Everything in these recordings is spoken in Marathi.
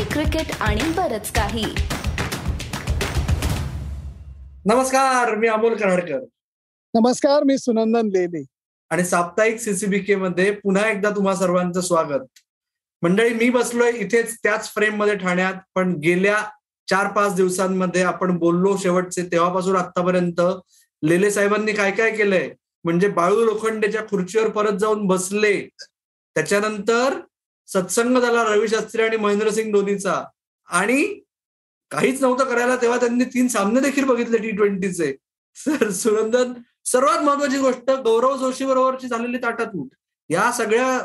हॉकी क्रिकेट आणि बरच काही. नमस्कार मी अमोल कराडकर नमस्कार मी सुनंदन लेले. आणि साप्ताहिक सीसीबीके मध्ये पुन्हा एकदा तुम्हा सर्वांचं स्वागत. मंडळी मी बसलोय इथेच त्याच फ्रेममध्ये ठाण्यात पण गेल्या चार पाच दिवसांमध्ये आपण बोललो शेवटचे तेव्हापासून आतापर्यंत लेले साहेबांनी काय काय केलंय? म्हणजे बाळू लोखंडेच्या खुर्चीवर परत जाऊन बसले. त्याच्यानंतर सत्संग झाला रवी शास्त्री आणि महेंद्रसिंग धोनीचा. आणि काहीच नव्हतं करायला तेव्हा त्यांनी तीन सामने देखील बघितले टी ट्वेंटीचे सर सुरंदन सर्वात महत्वाची गोष्ट गौरव जोशी बरोबरची झालेली ताटातूट. या सगळ्या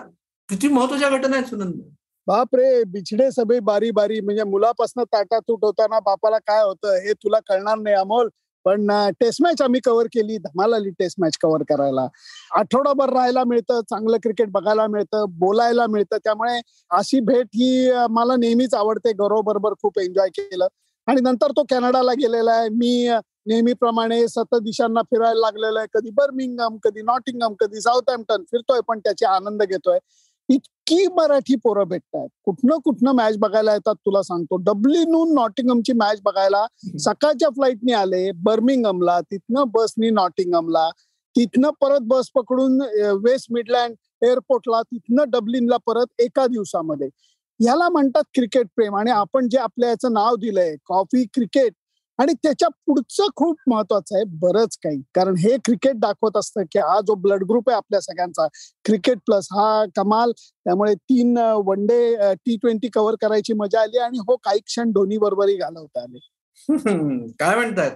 किती महत्त्वाच्या घटना आहेत सुनंदन बाप रे बिछडे सभे बारी बारी. म्हणजे मुलापासून ताटातूट होताना बापाला काय होतं हे तुला कळणार नाही अमोल. पण टेस्ट मॅच आम्ही कव्हर केली धमाल आली टेस्ट मॅच कव्हर करायला. आठवडाभर राहायला मिळतं चांगलं क्रिकेट बघायला मिळतं बोलायला मिळतं. त्यामुळे अशी भेट ही मला नेहमीच आवडते. गौरव बरोबर खूप एन्जॉय केलं. आणि नंतर तो कॅनडाला गेलेला आहे. मी नेहमीप्रमाणे सतत दिशांना फिरायला लागलेला आहे. कधी बर्मिंगम कधी नॉटिंगम कधी साऊथ हॅम्प्टन फिरतोय पण त्याचे आनंद घेतोय. इतकी मराठी पोरं भेटतात कुठनं कुठनं मॅच बघायला येतात तुला सांगतो. डब्ल्यूनून नॉटिंगमची मॅच बघायला सकाळच्या फ्लाईटनी आले बर्मिंगमला तिथनं बसनी नॉटिंगमला तिथनं परत बस पकडून वेस्ट मिडलँड एअरपोर्टला तिथनं डब्लिनला परत एका दिवसामध्ये. ह्याला म्हणतात क्रिकेट प्रेम. आणि आपण जे आपल्या याचं नाव दिलंय कॉफी क्रिकेट आणि त्याच्या पुढचं खूप महत्वाचं आहे बरंच काही. कारण हे क्रिकेट दाखवत असतं की हा जो ब्लड ग्रुप आहे आपल्या सगळ्यांचा क्रिकेट प्लस हा कमाल. त्यामुळे तीन one day T twenty cover करायची मजा आली आणि हो काही क्षण धोनी बरोबरही घालवता आले. काय म्हणतात?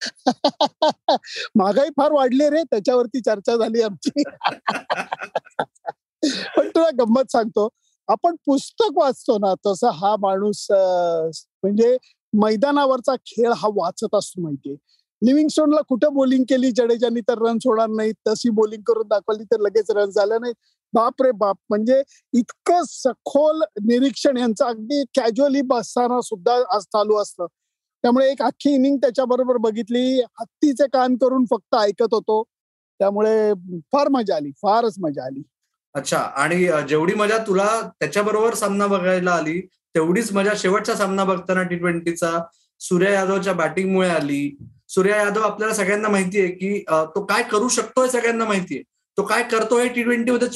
महागाई फार वाढली रे त्याच्यावरती चर्चा झाली आमची. पण तुला गंमत सांगतो आपण पुस्तक वाचतो ना तसं हा माणूस म्हणजे मैदानावरचा खेळ हा वाचत असतो माहितीये. लिव्हिंगस्टोनला कुठं बॉलिंग केली जडेजानी तर रन होणार नाही तशी बॉलिंग करून दाखवली तर लगेच रन झालं नाही. बाप रे बाप! म्हणजे इतकं सखोल निरीक्षण यांचं अगदी कॅज्युअली बसताना सुद्धा आज चालू असतं. त्यामुळे एक अख्खी इनिंग त्याच्याबरोबर बघितली. हत्तीचे कान करून फक्त ऐकत होतो. त्यामुळे फार मजा आली. फारच मजा आली. अच्छा. आणि जेवढी मजा तुला त्याच्याबरोबर सामना बघायला आली तेवढीच मजा शेवटचा सामना बघताना टी ट्वेंटीचा सूर्या यादवच्या बॅटिंगमुळे आली. सूर्या यादव आपल्याला सगळ्यांना माहितीये की तो काय करू शकतोय सगळ्यांना माहितीये. तो काय करतोय टी ट्वेंटी मध्ये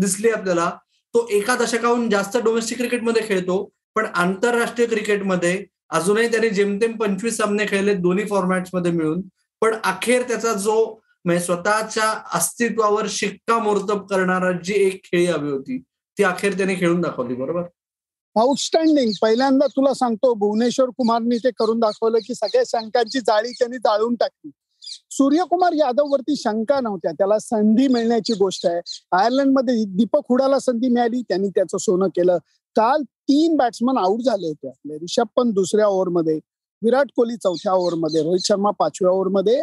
दिसली आपल्याला. तो एका दशकाहून जास्त डोमेस्टिक क्रिकेटमध्ये खेळतो पण आंतरराष्ट्रीय क्रिकेटमध्ये अजूनही त्याने जेमतेम पंचवीस सामने खेळले दोन्ही फॉर्मॅट्समध्ये मिळून. पण अखेर त्याचा जो म्हणजे स्वतःच्या अस्तित्वावर शिक्कामोर्तब करणारा जी एक खेळी हवी होती ती अखेर त्याने खेळून दाखवली बरोबर? आउटस्टँडिंग पहिल्यांदा तुला सांगतो भुवनेश्वर कुमारनी ते करून दाखवलं की सगळ्या शंकांची जाळी त्यांनी जाळून टाकली. सूर्यकुमार यादव वरती शंका नव्हत्या. त्याला संधी मिळण्याची गोष्ट आहे. आयर्लंडमध्ये दीपक हुडाला संधी मिळाली. त्यांनी त्याचं सोनं केलं. काल तीन बॅट्समन आउट झाले होते आपले. रिषभ पंत दुसऱ्या ओव्हरमध्ये विराट कोहली चौथ्या ओव्हरमध्ये रोहित शर्मा पाचव्या ओव्हरमध्ये.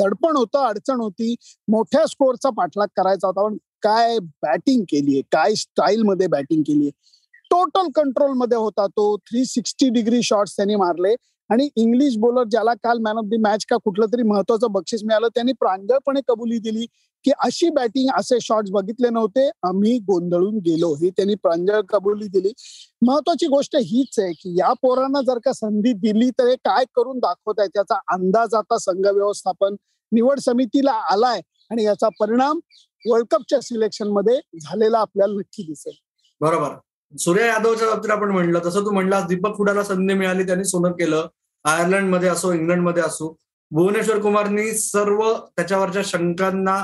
तडपण होतं अडचण होती. मोठ्या स्कोअरचा पाठलाग करायचा होता. पण काय बॅटिंग केलीये? काय स्टाईल मध्ये बॅटिंग केलीये? टोटल कंट्रोलमध्ये होता तो. थ्री सिक्स्टी डिग्री शॉट्स त्यांनी मारले. आणि इंग्लिश बॉलर ज्याला काल मॅन ऑफ द मॅच का कुठलं तरी महत्वाचं बक्षीस मिळालं त्यांनी प्रांजळपणे कबुली दिली की अशी बॅटिंग असे शॉट्स बघितले नव्हते. आम्ही गोंधळून गेलो. ही त्यांनी प्रांजळ कबुली दिली. महत्वाची गोष्ट हीच आहे की या पोरांना जर का संधी दिली तर हे काय करून दाखवत आहे त्याचा अंदाज आता संघ व्यवस्थापन निवड समितीला आलाय आणि याचा परिणाम वर्ल्ड कपच्या सिलेक्शनमध्ये झालेला आपल्याला नक्की दिसेल. बरोबर. सूर्या यादवच्या बाबतीत आपण म्हणलं तसं तू म्हणलास दीपक हुडाला संधी मिळाली त्यांनी सोनं केलं. आयर्लंडमध्ये असो इंग्लंडमध्ये असो भुवनेश्वर कुमारनी सर्व त्याच्यावरच्या शंकांना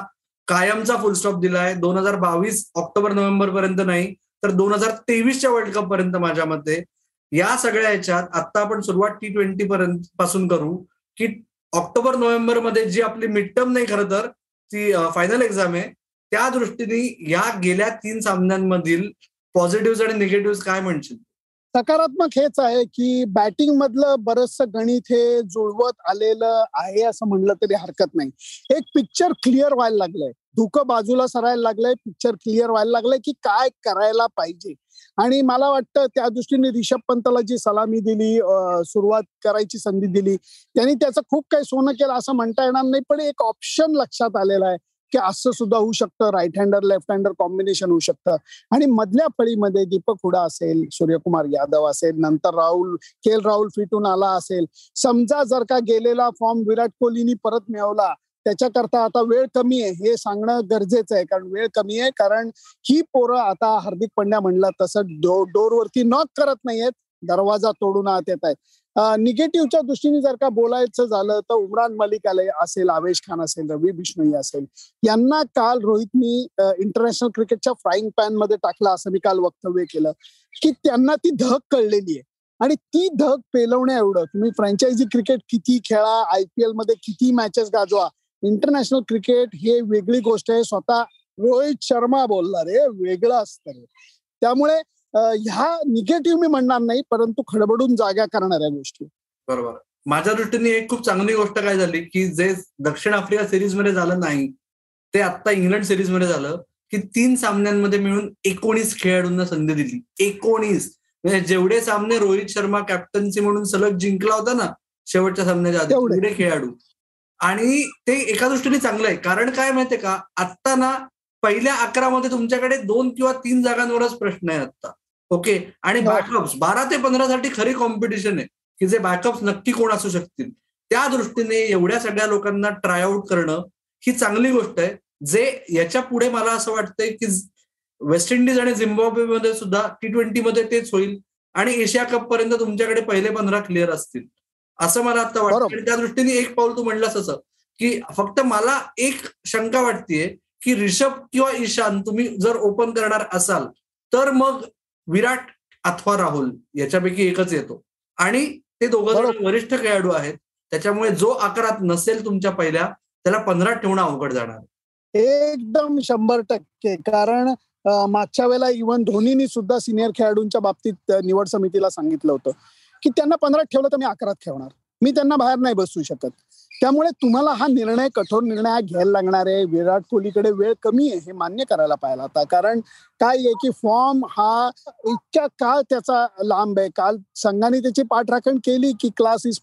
कायमचा फुलस्टॉप दिलाय दोन हजार बावीस ऑक्टोबर नोव्हेंबर पर्यंत नाही तर दोन हजार तेवीसच्या वर्ल्ड कप पर्यंत माझ्या मते. या सगळ्या याच्यात आता आपण सुरुवात टी ट्वेंटी पर्यंत पासून करू की ऑक्टोबर नोव्हेंबरमध्ये जी आपली मिड टर्म नाही खरं तर ती फायनल एक्झाम आहे. त्या दृष्टीने या गेल्या तीन सामन्यांमधील पॉझिटिव्ह आणि निगेटिव्ह काय म्हणशील? सकारात्मक हेच आहे की बॅटिंग मधलं बरचस गणित हे जुळवत आलेलं आहे असं म्हणलं तरी हरकत नाही. एक पिक्चर क्लिअर व्हायला लागलंय. धुकं बाजूला सरायला लागलंय पिक्चर क्लिअर व्हायला लागलंय की काय करायला पाहिजे. आणि मला वाटतं त्या दृष्टीने रिषभ पंतला जी सलामी दिली सुरुवात करायची संधी दिली त्यांनी त्याचं खूप काही सोनं केलं असं म्हणता येणार नाही पण एक ऑप्शन लक्षात आलेला आहे. की असं सुद्धा होऊ शकतं right hander left hander combination होऊ शकतं. आणि मधल्या फळीमध्ये दीपक हुडा असेल सूर्यकुमार यादव असेल नंतर राहुल के राहुल फिटून आला असेल. समजा जर का गेलेला फॉर्म विराट कोहलीनी परत मिळवला त्याच्याकरता आता वेळ कमी आहे हे सांगणं गरजेचं आहे. कारण वेळ कमी आहे कारण ही पोरं आता हार्दिक पंड्या म्हणला तसं डो डोरवरती नॉक करत नाहीयेत दरवाजा तोडून आत येत आहेत निगेटिव्हच्या दृष्टीने जर का बोलायचं झालं तर उमरान मलिक आले असेल आवेश खान असेल रवी बिष्णोई असेल यांना काल रोहितनी इंटरनॅशनल क्रिकेटच्या फ्राईंग पॅनमध्ये टाकला असं मी काल वक्तव्य केलं की त्यांना ती धग कळलेली आहे. आणि ती धग पेलवण्या एवढं तुम्ही फ्रँचायझी क्रिकेट किती खेळा आयपीएलमध्ये किती मॅचेस गाजवा इंटरनॅशनल क्रिकेट हे वेगळी गोष्ट आहे स्वतः रोहित शर्मा बोलणार रे वेगळं असतं त्यामुळे ह्या निगेटिव्ह मी म्हणणार नाही परंतु खडबडून जागा करणाऱ्या गोष्टी. बरोबर. माझ्या दृष्टीने एक खूप चांगली गोष्ट काय झाली की जे दक्षिण आफ्रिका सिरीजमध्ये झालं नाही ते आता इंग्लंड सिरीजमध्ये झालं की तीन सामन्यांमध्ये मिळून एकोणीस खेळाडूंना संधी दिली. एकोणीस. म्हणजे जेवढे सामने रोहित शर्मा कॅप्टन्सी म्हणून सलग जिंकला होता ना शेवटच्या सामन्याच्या आधी तेवढे. खेळाडू. आणि ते एका दृष्टीने चांगलं आहे. कारण काय माहितीये का? आत्ता ना पहिल्या अकरामध्ये तुमच्याकडे दोन किंवा तीन जागांवरच प्रश्न आहे आता ओके? आणि बॅकअप्स. बारा ते पंधरा साठी खरी कॉम्पिटिशन आहे की जे बॅकअप्स नक्की कोण असू शकतील. त्या दृष्टीने एवढ्या सगळ्या लोकांना ट्राय आउट करणं ही चांगली गोष्ट आहे. जे याच्यापुढे मला असं वाटतंय की वेस्ट इंडिज आणि झिम्बाब्वेमध्ये सुद्धा टी ट्वेंटीमध्ये तेच होईल आणि एशिया कप पर्यंत तुमच्याकडे पहिले पंधरा क्लिअर असतील. असं मला आता वाटतं आणि त्या दृष्टीने एक पाऊल तू म्हणलास असं की फक्त मला एक शंका वाटतीये की रिषभ किंवा ईशान तुम्ही जर ओपन करणार असाल तर मग विराट अथवा राहुल याच्यापैकी एकच येतो. आणि ते दोघं वरिष्ठ खेळाडू आहेत. त्याच्यामुळे जो आकारात नसेल तुमच्या पहिल्या त्याला पंधरा ठेवणं अवघड जाणार एकदम शंभर टक्के. कारण मागच्या वेळेला इव्हन धोनीनी सुद्धा सिनियर खेळाडूंच्या बाबतीत निवड समितीला सांगितलं होतं. की त्यांना पंधरा ठेवलं तर मी अकरात ठेवणार मी त्यांना बाहेर नाही बसू शकत. त्यामुळे तुम्हाला हा निर्णय कठोर निर्णय घ्यायला लागणार आहे. विराट कोहलीकडे वेळ कमी आहे हे मान्य करायला पाहिजे आता कारण काय आहे की फॉर्म हा इतक्या काळ त्याचा लांब आहे. काल संघाने त्याची पाठराखण केली की class is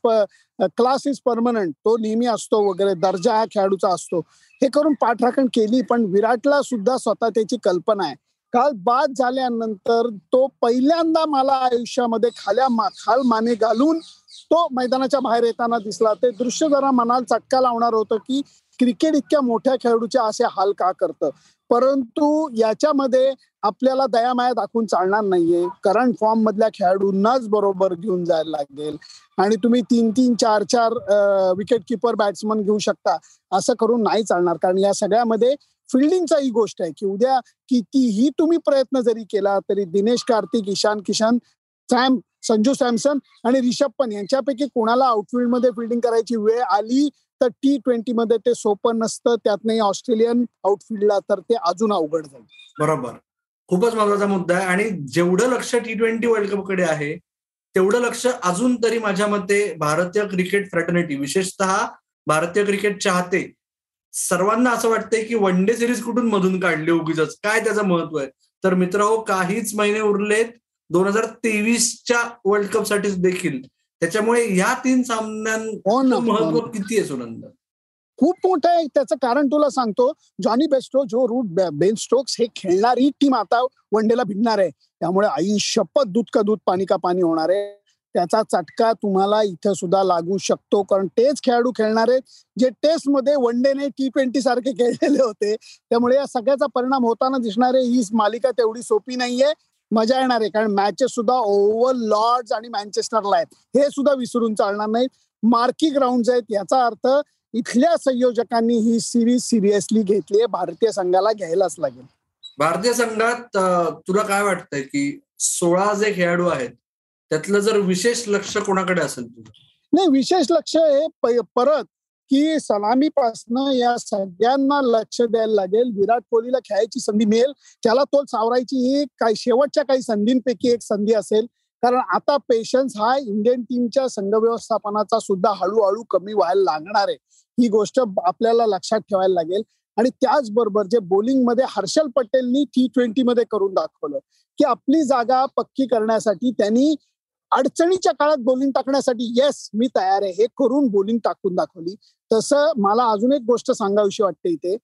class is permanent तो नेहमी असतो वगैरे दर्जा हा खेळाडूचा असतो. हे करून पाठराखण केली पण विराटला सुद्धा स्वतः त्याची कल्पना आहे. काल बाद झाल्यानंतर तो पहिल्यांदा मला आयुष्यामध्ये खाल्या खाल माने घालून तो मैदानाच्या बाहेर येताना दिसला. ते दृश्य जरा मनाला चटका लावणार होतं की क्रिकेट इतक्या मोठ्या खेळाडूच्या असे हाल का करतं? परंतु याच्यामध्ये आपल्याला दयामाया दाखवून चालणार नाहीये. करंट फॉर्म मधल्या खेळाडूंनाच बरोबर घेऊन जायला लागेल. आणि तुम्ही तीन तीन चार चार विकेट किपर बॅट्समन घेऊ शकता. असं करून नाही चालणार. कारण या सगळ्यामध्ये फिल्डिंगचा ही गोष्ट आहे की उद्या कितीही तुम्ही प्रयत्न जरी केला तरी दिनेश कार्तिक ईशान किशन सॅम संजू सॅमसन आणि रिषभ पण यांच्यापैकी कोणाला आउटफिल्डमध्ये फिल्डिंग करायची वेळ आली तर टी ट्वेंटी मध्ये ते सोपं नसतं. त्यातनंही ऑस्ट्रेलियन आउटफिल्डला तर ते अजून अवघड जाईल. बरोबर. खूपच महत्त्वाचा मुद्दा आहे आणि जेवढं लक्ष टी ट्वेंटी वर्ल्ड कपकडे आहे तेवढं लक्ष अजून तरी माझ्या मते भारतीय क्रिकेट फ्रॅटर्निटी विशेषतः भारतीय क्रिकेट चाहते सर्वांना असं वाटतंय की वन डे सिरीज कुठून मधून काढली उगीच काय त्याचं महत्त्व आहे? तर मित्र हो काहीच महिने उरलेत. दोन हजार तेवीसच्या वर्ल्ड कपसाठी देखील. त्याच्यामुळे या तीन सामन्यांचं हो महत्त्व किती आहे सुनंद? खूप मोठं आहे. त्याचं कारण तुला सांगतो Jonny Bairstow Joe Root Ben Stokes हे खेळणारी टीम आता वनडेला भिडणार आहे. त्यामुळे आई शपथ दूध का दूध पाणी का पाणी होणार आहे. त्याचा चटका तुम्हाला इथं सुद्धा लागू शकतो कारण तेच खेळाडू खेळणारे जे टेस्टमध्ये वन डे ने टी ट्वेंटी सारखे खेळलेले होते. त्यामुळे या सगळ्याचा परिणाम होताना दिसणारे ही मालिका तेवढी सोपी नाहीये. मजा येणार आहे. कारण मॅचेस सुद्धा ओव्हर लॉर्ड्स आणि मँचेस्टरला आहेत. हे सुद्धा विसरून चालणार नाहीत. मार्की ग्राउंड आहेत. याचा अर्थ इथल्या संयोजकांनी ही सिरीज सिरियसली घेतली आहे. भारतीय संघाला घ्यायलाच लागेल. भारतीय संघात तुला काय वाटतंय की सोळा जे खेळाडू आहेत त्यातलं जर विशेष लक्ष कोणाकडे असेल तुझं? नाही विशेष लक्ष हे परत की सलामीपासनं या सगळ्यांना लक्ष द्यायला लागेल. विराट कोहलीला खेळायची संधी मिळेल. त्याला तो सावरायची ही काही शेवटच्या काही संधींपैकी एक संधी असेल. कारण आता पेशन्स हा इंडियन टीमच्या संघ व्यवस्थापनाचा सुद्धा हळूहळू कमी व्हायला लागणार आहे. ही गोष्ट आपल्याला लक्षात ठेवायला लागेल. आणि त्याचबरोबर जे मध्ये हर्षल पटेलनी टी ट्वेंटी मध्ये करून दाखवलं की आपली जागा पक्की करण्यासाठी त्यांनी अडचणीच्या काळात बोलिंग टाकण्यासाठी येस मी तयार आहे. हे करून बोलिंग टाकून दाखवली. तसं मला अजून एक गोष्ट सांगावीशी वाटते इथे.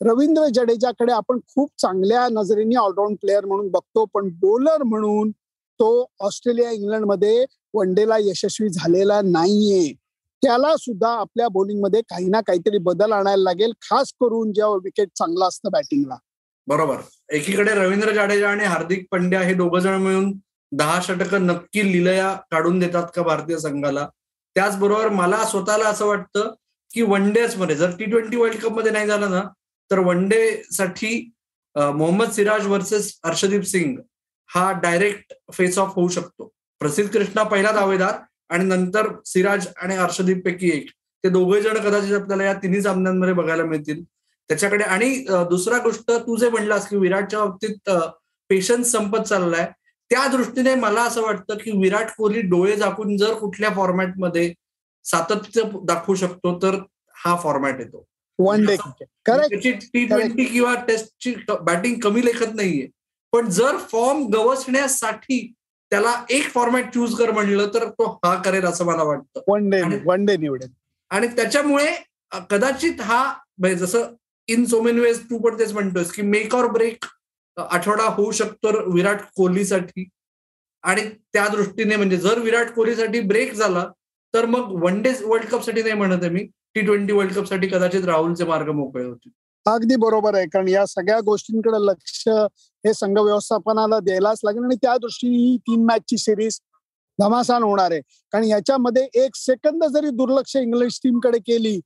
रवींद्र जडेजाकडे आपण खूप चांगल्या नजरेने ऑलराऊंड प्लेअर म्हणून बघतो पण बॉलर म्हणून तो ऑस्ट्रेलिया इंग्लंडमध्ये वनडेला यशस्वी झालेला नाहीये. त्याला सुद्धा आपल्या बॉलिंगमध्ये काही ना काहीतरी बदल आणायला लागेल खास करून जेव्हा विकेट चांगला असतं बॅटिंगला बरोबर. एकीकडे रवींद्र जाडेजा आणि हार्दिक पंड्या हे दोघ जण मिळून दहा षटक नक्की लिलया काढून देतात का भारतीय संघाला? त्याचबरोबर मला स्वतःला असं वाटतं की वन डेजमध्ये. जर टी ट्वेंटी वर्ल्ड कपमध्ये नाही झालं ना तर वन डे साठी मोहम्मद सिराज वर्सेस हर्षदीप सिंग हा डायरेक्ट फेस ऑफ होऊ शकतो. प्रसिद्ध कृष्णा पहिला दावेदार आणि नंतर सिराज आणि हर्षदीप पैकी एक. ते दोघे जण कदाचित आपल्याला या तिन्ही सामन्यांमध्ये बघायला मिळतील. त्याच्याकडे आणि दुसरा गोष्ट तू जे म्हणलास की विराटच्या बाबतीत पेशन्स संपत चाललाय त्या दृष्टीने मला असं वाटतं की विराट कोहली डोळे झाकून जर कुठल्या फॉर्मॅटमध्ये सातत्य दाखवू शकतो तर हा फॉर्मॅट येतो. वन डे त्याची टी ट्वेंटी किंवा टेस्टची बॅटिंग कमी लेखत नाहीये. पण जर फॉर्म गवसण्यासाठी त्याला एक फॉर्मॅट चूज कर म्हणलं तर तो हा करेल असं मला वाटतं. वन डे वन डे निवडेल. आणि त्याच्यामुळे कदाचित हा म्हणजे जसं इन सो मेनी वेज तू पण तेच म्हणतोस की मेक ऑर ब्रेक आठवडा होऊ शकतो विराट कोहलीसाठी. आणि त्या दृष्टीने म्हणजे जर विराट कोहलीसाठी ब्रेक झाला तर मग वन डे वर्ल्ड कपसाठी नाही म्हणत आहे मी. टी ट्वेंटी वर्ल्ड कपसाठी कदाचित राहुलचे मार्ग मोकळे होतील. अगदी बरोबर आहे. कारण या सगळ्या गोष्टींकडे लक्ष हे संघ व्यवस्थापनाला द्यायलाच लागेल आणि त्या दृष्टीने ही तीन मॅचची सिरीज धमासान होणार आहे. कारण याच्यामध्ये एक सेकंद जरी दुर्लक्ष इंग्लिश टीमकडे केली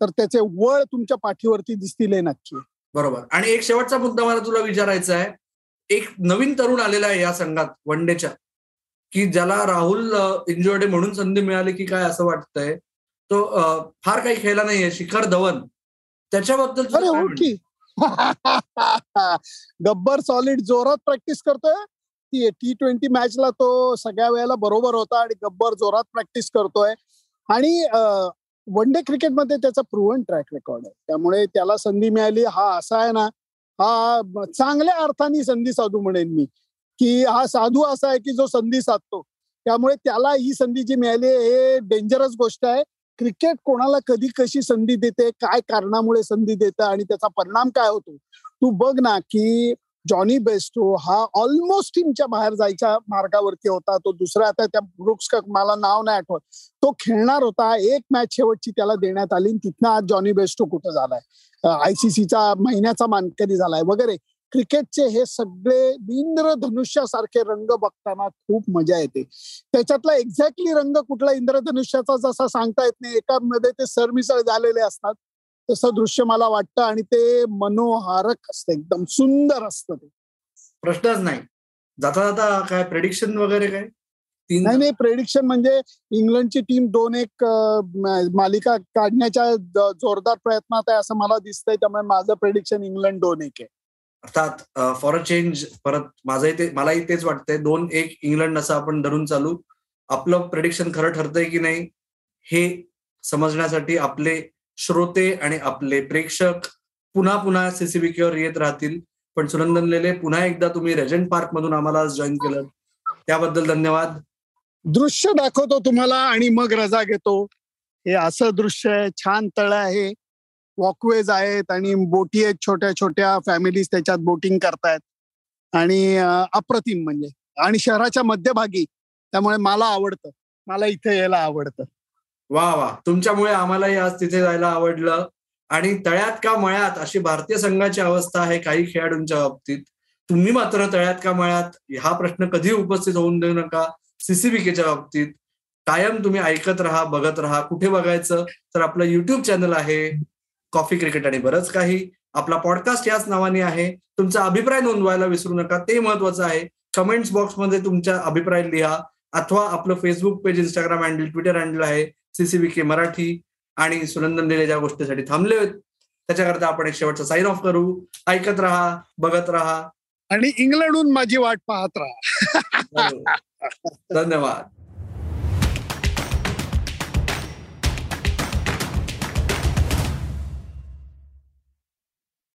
तर त्याचे वळ तुमच्या पाठीवरती दिसतील नक्की. बरोबर. आणि एक शेवटचा मुद्दा मला तुला विचारायचा आहे. एक नवीन तरुण आलेला आहे या संघात वन डेच्या की ज्याला राहुल इंजुर्ड म्हणून संधी मिळाली की काय असं वाटतंय? तो फार काही खेळला नाहीये शिखर धवन. त्याच्याबद्दल गब्बर सॉलिड जोरात प्रॅक्टिस करतोय. टी ट्वेंटी मॅचला तो सगळ्या वेळेला बरोबर होता आणि गब्बर जोरात प्रॅक्टिस करतोय. आणि वन डे क्रिकेटमध्ये त्याचा प्रुव्हन ट्रॅक रेकॉर्ड आहे. त्यामुळे त्याला संधी मिळाली. हा असा आहे ना. हा चांगल्या अर्थाने संधी साधू म्हणेन मी. की हा साधू असा आहे की जो संधी साधतो. त्यामुळे त्याला ही संधी जी मिळाली हे डेंजरस गोष्ट आहे. क्रिकेट कोणाला कधी कशी संधी देते काय कारणामुळे संधी देतं आणि त्याचा परिणाम काय होतो? तू बघ ना की जॉनी बेस्टो हा ऑलमोस्ट टीमच्या बाहेर जायच्या मार्गावरती होता. तो दुसरा आता त्या ब्रुक्स का मला नाव नाही आठवत. तो खेळणार होता. एक मॅच शेवटची त्याला देण्यात आली तिथनं आज जॉनी बेस्टो कुठं झालाय? आयसीसीचा महिन्याचा मानकरी झालाय वगैरे. क्रिकेटचे हे सगळे इंद्रधनुष्यासारखे रंग बघताना खूप मजा येते. त्याच्यातला एक्झॅक्टली रंग कुठला इंद्रधनुष्याचा जसा सांगता येत नाही एका मध्ये ते सरमिसळ झालेले असतात तसं दृश्य मला वाटतं आणि ते मनोहारक असतं एकदम सुंदर असतं ते. प्रश्नच नाही. जाता जाता काय प्रेडिक्शन वगैरे काय? नाही नाही प्रेडिक्शन म्हणजे इंग्लंडची टीम दोन एक मालिका काढण्याच्या जोरदार प्रयत्नात आहे असं मला दिसतंय त्यामुळे माझं प्रेडिक्शन इंग्लंड दोन एक आहे. अर्थात फॉर अ चेंज परत माझं ते मलाही तेच वाटतंय दोन एक इंग्लंड असं आपण धरून चालू. आपलं प्रेडिक्शन खरं ठरतंय की नाही हे समजण्यासाठी आपले श्रोते आणि आपले प्रेक्षक पुन्हा पुन्हा सीसीबीकेवर येत राहतील. पण सुनंदन लेले पुन्हा एकदा तुम्ही रेजंट पार्क मधून आम्हाला जॉईन केलं. त्याबद्दल धन्यवाद. दृश्य दाखवतो तुम्हाला आणि मग रजा घेतो. हे असं दृश्य आहे छान तळ आहे. वॉकवेज आहेत आणि बोटी आहेत छोट्या छोट्या फॅमिलीज त्याच्यात बोटिंग करतायत. आणि अप्रतिम म्हणजे. आणि शहराच्या मध्यभागी त्यामुळे मला आवडतं. मला इथे यायला आवडतं. वा वा. तुमच्यामुळे आम्हालाही आज तिथे जायला आवडलं. आणि तळ्यात का मळ्यात? अशी भारतीय संघाची अवस्था आहे काही खेळाडूंच्या बाबतीत. तुम्ही मात्र तळ्यात का मळ्यात? हा प्रश्न कधी उपस्थित होऊन देऊ नका. सीसीबीकेच्या बाबतीत. कायम तुम्ही ऐकत राहा बघत राहा. कुठे बघायचं? तर आपलं युट्यूब चॅनल आहे. कॉफी क्रिकेट आणि बरंच काही. आपला पॉडकास्ट याच नावाने आहे. तुमचा अभिप्राय नोंदवायला विसरू नका. ते महत्वाचं आहे. कमेंट्स बॉक्समध्ये तुमचा अभिप्राय लिहा. अथवा आपलं Facebook page Instagram handle Twitter handle आहे. सीसीबी के मराठी आणि सुनंदन दिले ज्या गोष्टीसाठी थांबले होत त्याच्याकरता आपण एक शेवटचा साईन ऑफ करू. ऐकत राहा बघत राहा. आणि इंग्लंडहून माझी वाट पाहत राहा. धन्यवाद.